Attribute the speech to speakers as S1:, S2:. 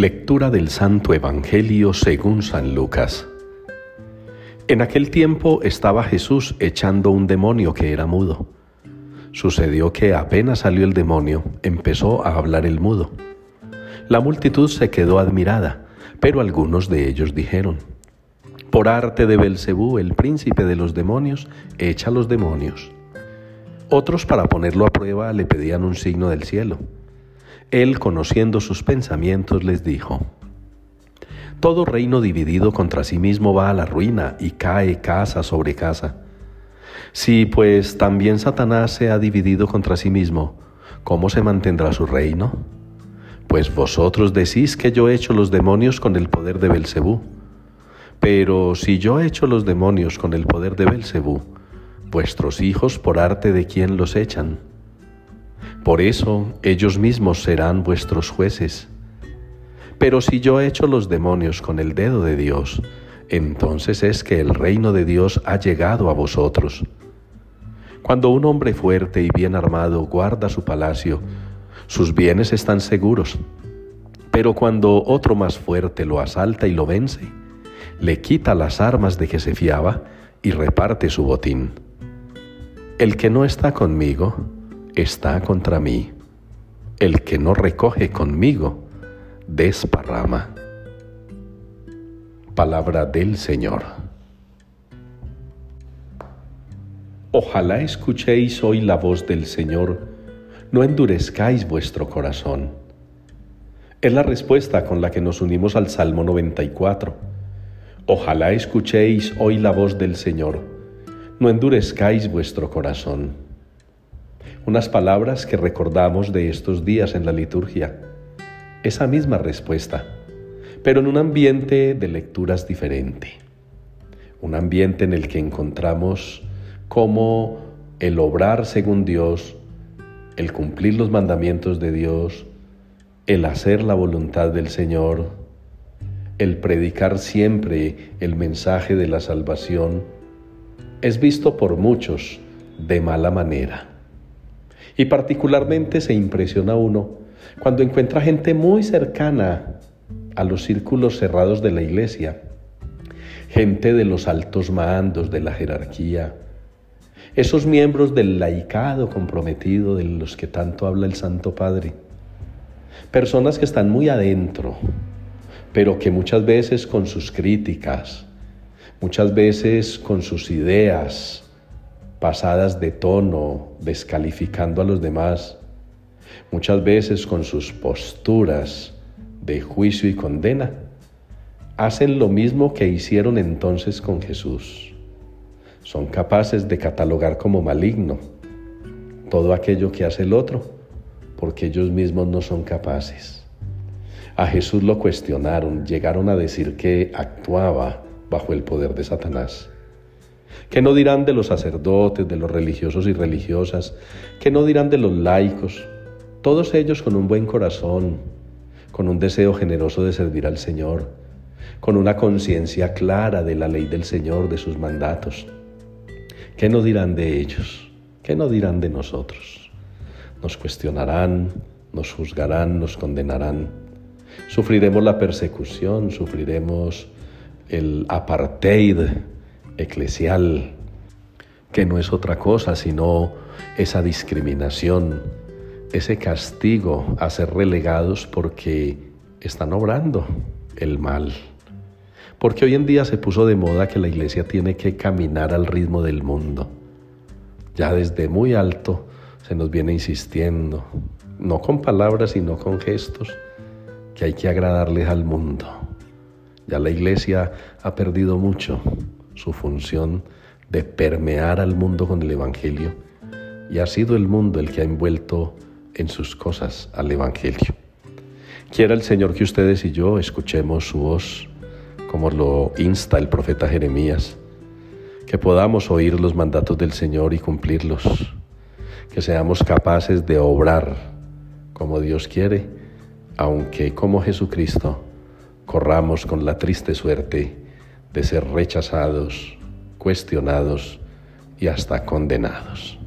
S1: Lectura del Santo Evangelio según San Lucas. En aquel tiempo estaba Jesús echando un demonio que era mudo. Sucedió que apenas salió el demonio, empezó a hablar el mudo. La multitud se quedó admirada, pero algunos de ellos dijeron: Por arte de Belcebú, el príncipe de los demonios, echa los demonios. Otros, para ponerlo a prueba, le pedían un signo del cielo. Él, conociendo sus pensamientos, les dijo, Todo reino dividido contra sí mismo va a la ruina y cae casa sobre casa. Si pues también Satanás se ha dividido contra sí mismo, ¿cómo se mantendrá su reino? Pues vosotros decís que yo he hecho los demonios con el poder de Belcebú. Pero si yo he hecho los demonios con el poder de Belcebú, vuestros hijos por arte de quién los echan. Por eso ellos mismos serán vuestros jueces. Pero si yo echo los demonios con el dedo de Dios, entonces es que el reino de Dios ha llegado a vosotros. Cuando un hombre fuerte y bien armado guarda su palacio, sus bienes están seguros. Pero cuando otro más fuerte lo asalta y lo vence, le quita las armas de que se fiaba y reparte su botín. El que no está conmigo, está contra mí. El que no recoge conmigo, desparrama. Palabra del Señor. Ojalá escuchéis hoy la voz del Señor, no endurezcáis vuestro corazón. Es la respuesta con la que nos unimos al Salmo 94. Ojalá escuchéis hoy la voz del Señor, no endurezcáis vuestro corazón unas palabras que recordamos de estos días en la liturgia. Esa misma respuesta, pero en un ambiente de lecturas diferente. Un ambiente en el que encontramos cómo el obrar según Dios, el cumplir los mandamientos de Dios, el hacer la voluntad del Señor, el predicar siempre el mensaje de la salvación, es visto por muchos de mala manera. Y particularmente se impresiona uno cuando encuentra gente muy cercana a los círculos cerrados de la iglesia, gente de los altos mandos de la jerarquía, esos miembros del laicado comprometido de los que tanto habla el Santo Padre, personas que están muy adentro, pero que muchas veces con sus críticas, muchas veces con sus ideas, pasadas de tono, descalificando a los demás, muchas veces con sus posturas de juicio y condena, hacen lo mismo que hicieron entonces con Jesús. Son capaces de catalogar como maligno todo aquello que hace el otro, porque ellos mismos no son capaces. A Jesús lo cuestionaron, llegaron a decir que actuaba bajo el poder de Satanás. ¿Qué no dirán de los sacerdotes, de los religiosos y religiosas? ¿Qué no dirán de los laicos? Todos ellos con un buen corazón, con un deseo generoso de servir al Señor, con una conciencia clara de la ley del Señor, de sus mandatos. ¿Qué no dirán de ellos? ¿Qué no dirán de nosotros? Nos cuestionarán, nos juzgarán, nos condenarán. Sufriremos la persecución, sufriremos el apartheid eclesial, que no es otra cosa sino esa discriminación, ese castigo a ser relegados porque están obrando el mal. Porque hoy en día se puso de moda que la iglesia tiene que caminar al ritmo del mundo. Ya desde muy alto se nos viene insistiendo, no con palabras, sino con gestos, que hay que agradarles al mundo. Ya la iglesia ha perdido mucho su función de permear al mundo con el Evangelio y ha sido el mundo el que ha envuelto en sus cosas al Evangelio. Quiera el Señor que ustedes y yo escuchemos su voz como lo insta el profeta Jeremías, que podamos oír los mandatos del Señor y cumplirlos, que seamos capaces de obrar como Dios quiere, aunque como Jesucristo corramos con la triste suerte de ser rechazados, cuestionados y hasta condenados.